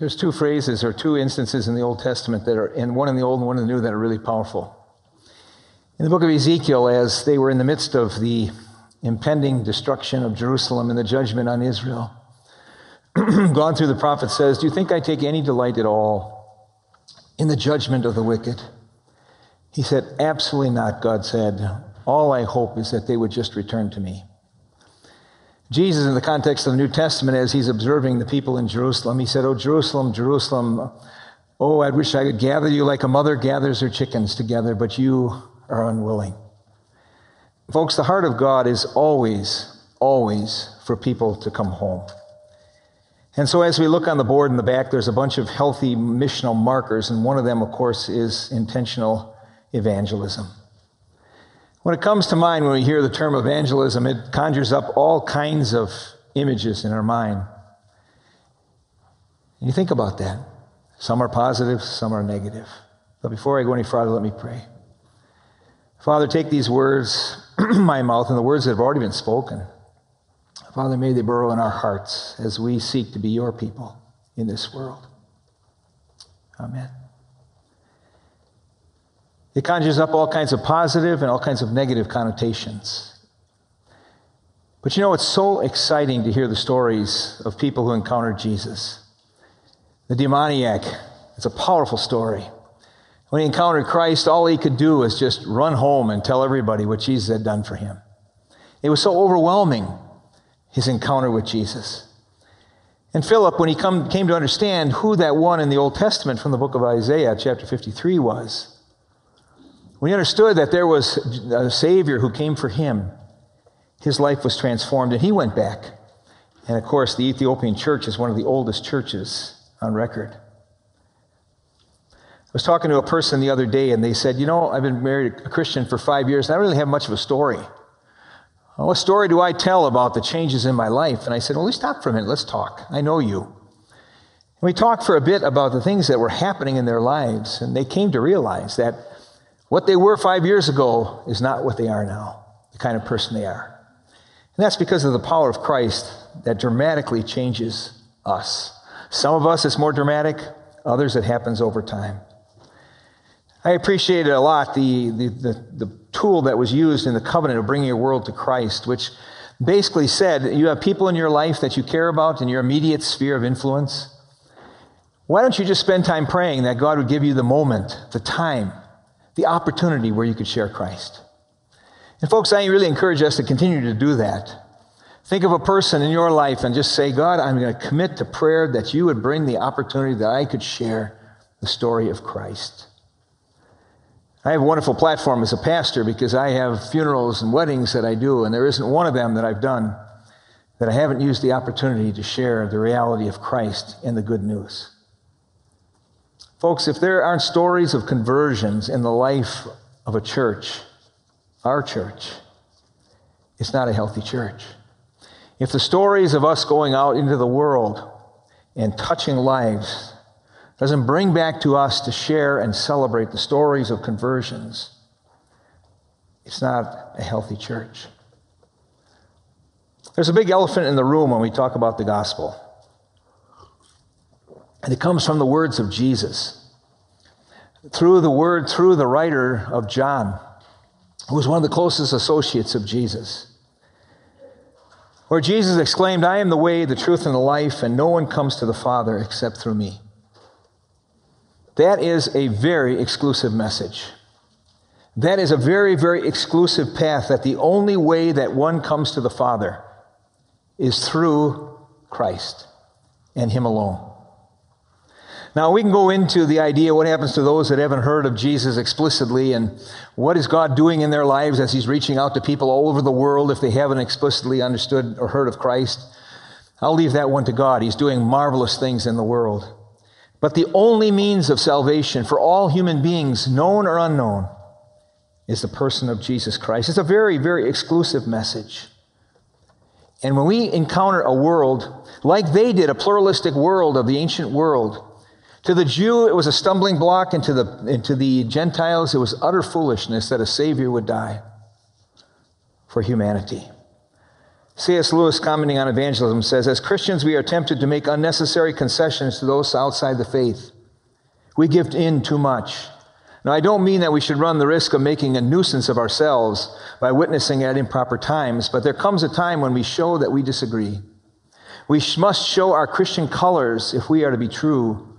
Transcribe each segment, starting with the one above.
There's two phrases or two instances in the Old Testament that are, and one in the Old and one in the New, that are really powerful. In the book of Ezekiel, as they were in the midst of the impending destruction of Jerusalem and the judgment on Israel, God through the prophet says, Do you think I take any delight at all in the judgment of the wicked? He said, Absolutely not, God said. All I hope is that they would just return to me. Jesus, in the context of the New Testament, as he's observing the people in Jerusalem, he said, Oh, Jerusalem, Jerusalem, oh, I wish I could gather you like a mother gathers her chickens together, but you are unwilling. Folks, the heart of God is always, always for people to come home. And so, as we look on the board in the back, there's a bunch of healthy missional markers, and one of them, of course, is intentional evangelism. When it comes to mind, when we hear the term evangelism, it conjures up all kinds of images in our mind. And you think about that. Some are positive, some are negative. But before I go any farther, let me pray. Father, take these words, my mouth, and the words that have already been spoken. Father, may they burrow in our hearts as we seek to be your people in this world. Amen. It conjures up all kinds of positive and all kinds of negative connotations. But you know, it's so exciting to hear the stories of people who encountered Jesus. The demoniac, it's a powerful story. When he encountered Christ, all he could do was just run home and tell everybody what Jesus had done for him. It was so overwhelming, his encounter with Jesus. And Philip, when he come, came to understand who that one in the Old Testament from the book of Isaiah, chapter 53, was, when he understood that there was a Savior who came for him, his life was transformed and he went back. And of course, the Ethiopian church is one of the oldest churches on record. I was talking to a person the other day and they said, You know, I've been married a Christian for five years and I don't really have much of a story. Well, what story do I tell about the changes in my life? And I said, Well, let's stop for a minute. Let's talk. I know you. And we talked for a bit about the things that were happening in their lives, and they came to realize that what they were five years ago is not what they are now, the kind of person they are. And that's because of the power of Christ that dramatically changes us. Some of us, it's more dramatic, others, it happens over time. I appreciated a lot the, the, the, the tool that was used in the covenant of bringing a world to Christ, which basically said you have people in your life that you care about in your immediate sphere of influence. Why don't you just spend time praying that God would give you the moment, the time, the opportunity where you could share Christ. And folks, I really encourage us to continue to do that. Think of a person in your life and just say, God, I'm going to commit to prayer that you would bring the opportunity that I could share the story of Christ. I have a wonderful platform as a pastor because I have funerals and weddings that I do, and there isn't one of them that I've done that I haven't used the opportunity to share the reality of Christ and the good news. Folks, if there aren't stories of conversions in the life of a church, our church, it's not a healthy church. If the stories of us going out into the world and touching lives doesn't bring back to us to share and celebrate the stories of conversions, it's not a healthy church. There's a big elephant in the room when we talk about the gospel. And it comes from the words of Jesus. Through the word, through the writer of John, who was one of the closest associates of Jesus. Where Jesus exclaimed, I am the way, the truth, and the life, and no one comes to the Father except through me. That is a very exclusive message. That is a very, very exclusive path that the only way that one comes to the Father is through Christ and Him alone. Now, we can go into the idea what happens to those that haven't heard of Jesus explicitly and what is God doing in their lives as He's reaching out to people all over the world if they haven't explicitly understood or heard of Christ. I'll leave that one to God. He's doing marvelous things in the world. But the only means of salvation for all human beings, known or unknown, is the person of Jesus Christ. It's a very, very exclusive message. And when we encounter a world like they did, a pluralistic world of the ancient world, to the Jew, it was a stumbling block, and to the, and to the Gentiles, it was utter foolishness that a Savior would die for humanity. C.S. Lewis, commenting on evangelism, says As Christians, we are tempted to make unnecessary concessions to those outside the faith. We give in too much. Now, I don't mean that we should run the risk of making a nuisance of ourselves by witnessing at improper times, but there comes a time when we show that we disagree. We must show our Christian colors if we are to be true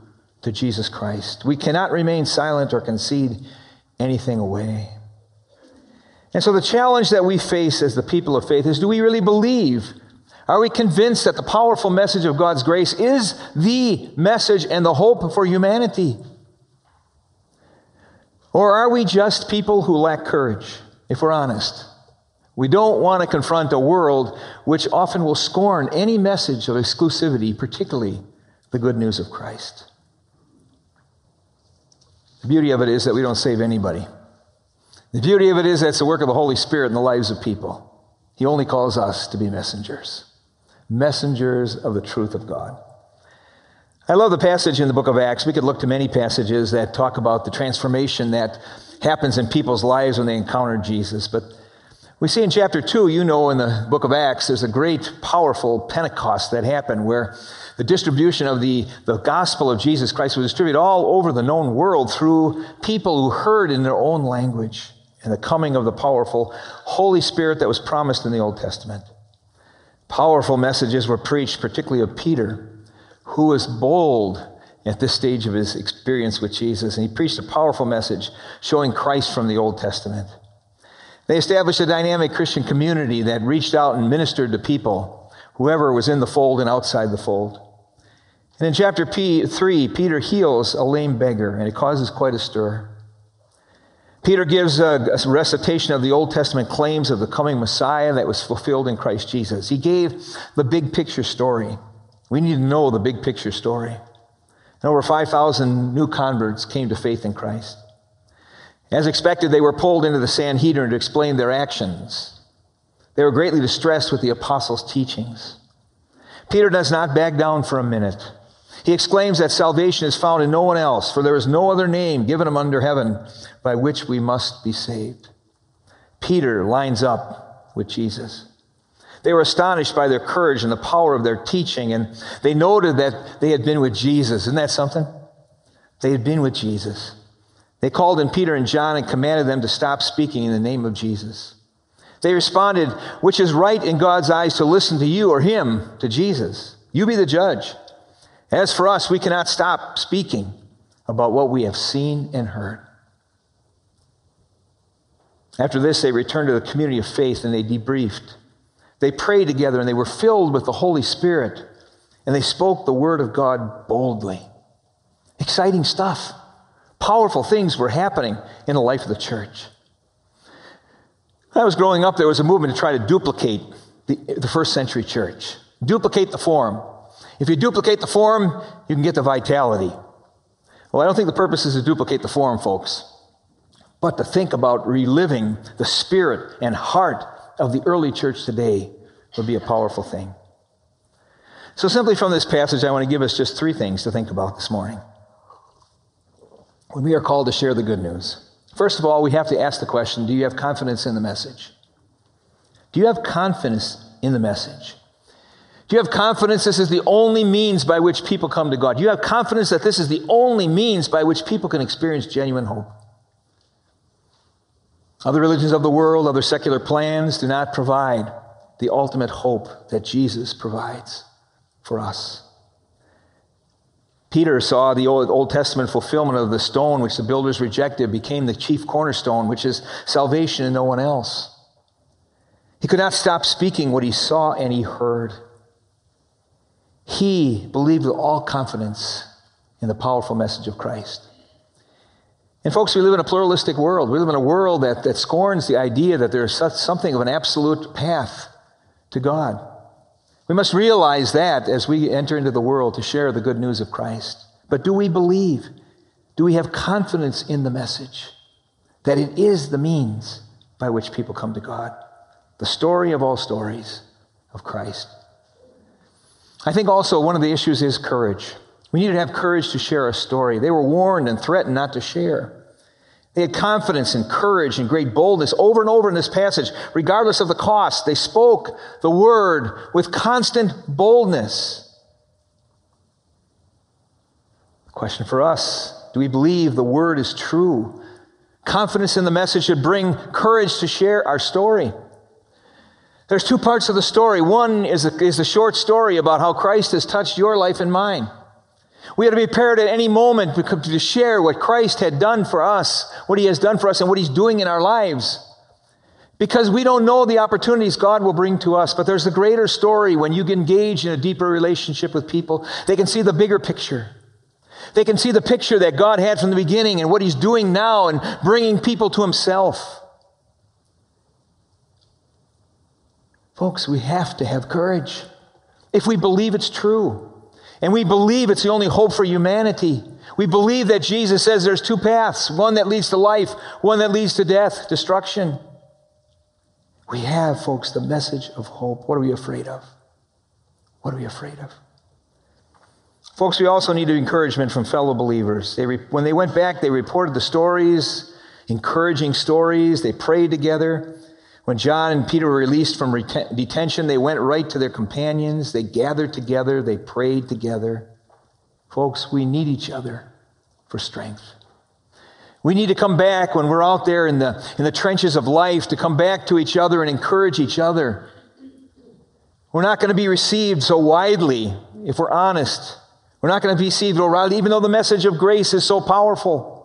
to Jesus Christ. We cannot remain silent or concede anything away. And so the challenge that we face as the people of faith is do we really believe? Are we convinced that the powerful message of God's grace is the message and the hope for humanity? Or are we just people who lack courage, if we're honest? We don't want to confront a world which often will scorn any message of exclusivity, particularly the good news of Christ. The beauty of it is that we don't save anybody. The beauty of it is that it's the work of the Holy Spirit in the lives of people. He only calls us to be messengers, messengers of the truth of God. I love the passage in the book of Acts. We could look to many passages that talk about the transformation that happens in people's lives when they encounter Jesus. But we see in chapter 2, you know, in the book of Acts, there's a great, powerful Pentecost that happened where the distribution of the, the gospel of Jesus Christ was distributed all over the known world through people who heard in their own language and the coming of the powerful Holy Spirit that was promised in the Old Testament. Powerful messages were preached, particularly of Peter, who was bold at this stage of his experience with Jesus, and he preached a powerful message showing Christ from the Old Testament. They established a dynamic Christian community that reached out and ministered to people, whoever was in the fold and outside the fold. And in chapter P, 3, Peter heals a lame beggar, and it causes quite a stir. Peter gives a, a, recitation of the Old Testament claims of the coming Messiah that was fulfilled in Christ Jesus. He gave the big picture story. We need to know the big picture story. And over 5,000 new converts came to faith in Christ. As expected, they were pulled into the Sanhedrin to explain their actions. They were greatly distressed with the apostles' teachings. Peter does not back down for a minute. He exclaims that salvation is found in no one else, for there is no other name given him under heaven by which we must be saved. Peter lines up with Jesus. They were astonished by their courage and the power of their teaching, and they noted that they had been with Jesus. Isn't that something? They had been with Jesus. They called in Peter and John and commanded them to stop speaking in the name of Jesus. They responded, Which is right in God's eyes to listen to you or him, to Jesus? You be the judge. As for us, we cannot stop speaking about what we have seen and heard. After this, they returned to the community of faith and they debriefed. They prayed together and they were filled with the Holy Spirit and they spoke the word of God boldly. Exciting stuff. Powerful things were happening in the life of the church. When I was growing up, there was a movement to try to duplicate the, the first century church, duplicate the form. If you duplicate the form, you can get the vitality. Well, I don't think the purpose is to duplicate the form, folks, but to think about reliving the spirit and heart of the early church today would be a powerful thing. So, simply from this passage, I want to give us just three things to think about this morning. When we are called to share the good news, first of all, we have to ask the question do you have confidence in the message? Do you have confidence in the message? Do you have confidence this is the only means by which people come to God? Do you have confidence that this is the only means by which people can experience genuine hope? Other religions of the world, other secular plans do not provide the ultimate hope that Jesus provides for us. Peter saw the Old, Testament fulfillment of the stone which the builders rejected became the chief cornerstone, which is salvation and no one else. He could not stop speaking what he saw and he heard. He believed with all confidence in the powerful message of Christ. And, folks, we live in a pluralistic world. We live in a world that, that scorns the idea that there is such, something of an absolute path to God. We must realize that as we enter into the world to share the good news of Christ. But do we believe? Do we have confidence in the message that it is the means by which people come to God? The story of all stories of Christ. I think also one of the issues is courage. We need to have courage to share a story. They were warned and threatened not to share. They had confidence and courage and great boldness over and over in this passage, regardless of the cost. They spoke the word with constant boldness. The question for us do we believe the word is true? Confidence in the message should bring courage to share our story. There's two parts of the story. One is a, is a short story about how Christ has touched your life and mine. We had to be prepared at any moment to share what Christ had done for us, what he has done for us, and what he's doing in our lives. Because we don't know the opportunities God will bring to us, but there's a greater story when you engage in a deeper relationship with people. They can see the bigger picture. They can see the picture that God had from the beginning and what he's doing now and bringing people to himself. Folks, we have to have courage if we believe it's true. And we believe it's the only hope for humanity. We believe that Jesus says there's two paths one that leads to life, one that leads to death, destruction. We have, folks, the message of hope. What are we afraid of? What are we afraid of? Folks, we also need encouragement from fellow believers. They re- when they went back, they reported the stories, encouraging stories. They prayed together. When John and Peter were released from reten- detention, they went right to their companions. They gathered together. They prayed together. Folks, we need each other for strength. We need to come back when we're out there in the, in the trenches of life to come back to each other and encourage each other. We're not going to be received so widely if we're honest. We're not going to be received so widely, even though the message of grace is so powerful.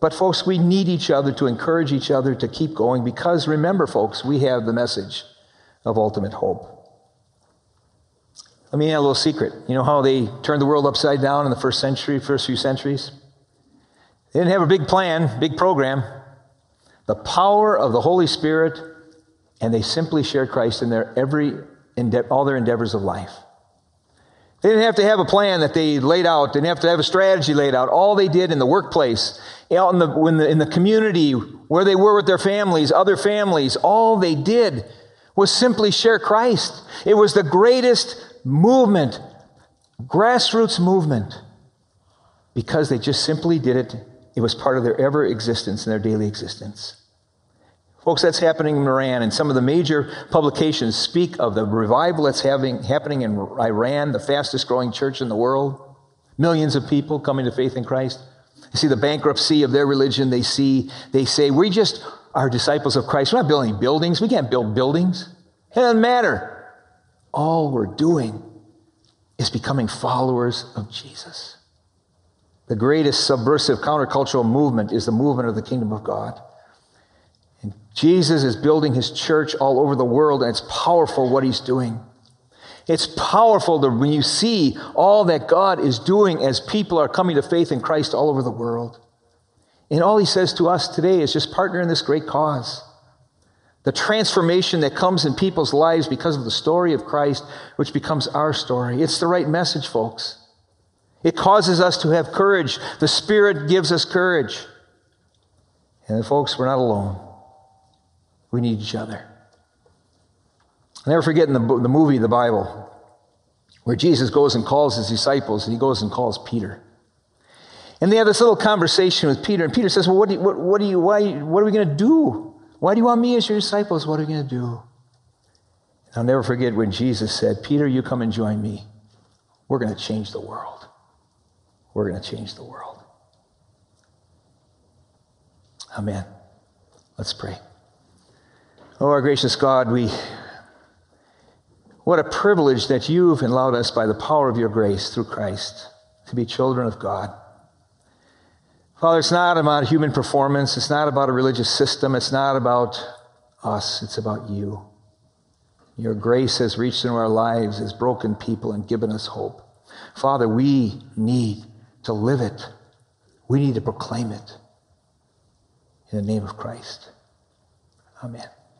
But, folks, we need each other to encourage each other to keep going because remember, folks, we have the message of ultimate hope. Let me add a little secret. You know how they turned the world upside down in the first century, first few centuries? They didn't have a big plan, big program. The power of the Holy Spirit, and they simply shared Christ in their every all their endeavors of life. They didn't have to have a plan that they laid out. They didn't have to have a strategy laid out. All they did in the workplace, out in the, in the, in the community, where they were with their families, other families, all they did was simply share Christ. It was the greatest movement, grassroots movement, because they just simply did it. It was part of their ever existence and their daily existence. Folks, that's happening in Iran, and some of the major publications speak of the revival that's having, happening in Iran, the fastest growing church in the world. Millions of people coming to faith in Christ. See the bankruptcy of their religion. They see, they say, we just are disciples of Christ. We're not building buildings. We can't build buildings. It doesn't matter. All we're doing is becoming followers of Jesus. The greatest subversive countercultural movement is the movement of the kingdom of God. And Jesus is building his church all over the world, and it's powerful what he's doing. It's powerful to, when you see all that God is doing as people are coming to faith in Christ all over the world. And all he says to us today is just partner in this great cause. The transformation that comes in people's lives because of the story of Christ, which becomes our story. It's the right message, folks. It causes us to have courage. The Spirit gives us courage. And folks, we're not alone. We need each other. I'll never forget in the, the movie, the Bible, where Jesus goes and calls his disciples, and he goes and calls Peter. And they have this little conversation with Peter, and Peter says, Well, what, do you, what, what, do you, why, what are we going to do? Why do you want me as your disciples? What are we going to do? And I'll never forget when Jesus said, Peter, you come and join me. We're going to change the world. We're going to change the world. Amen. Let's pray. Oh, our gracious God, we, what a privilege that you've allowed us by the power of your grace through Christ to be children of God. Father, it's not about human performance. It's not about a religious system. It's not about us. It's about you. Your grace has reached into our lives as broken people and given us hope. Father, we need to live it. We need to proclaim it. In the name of Christ. Amen.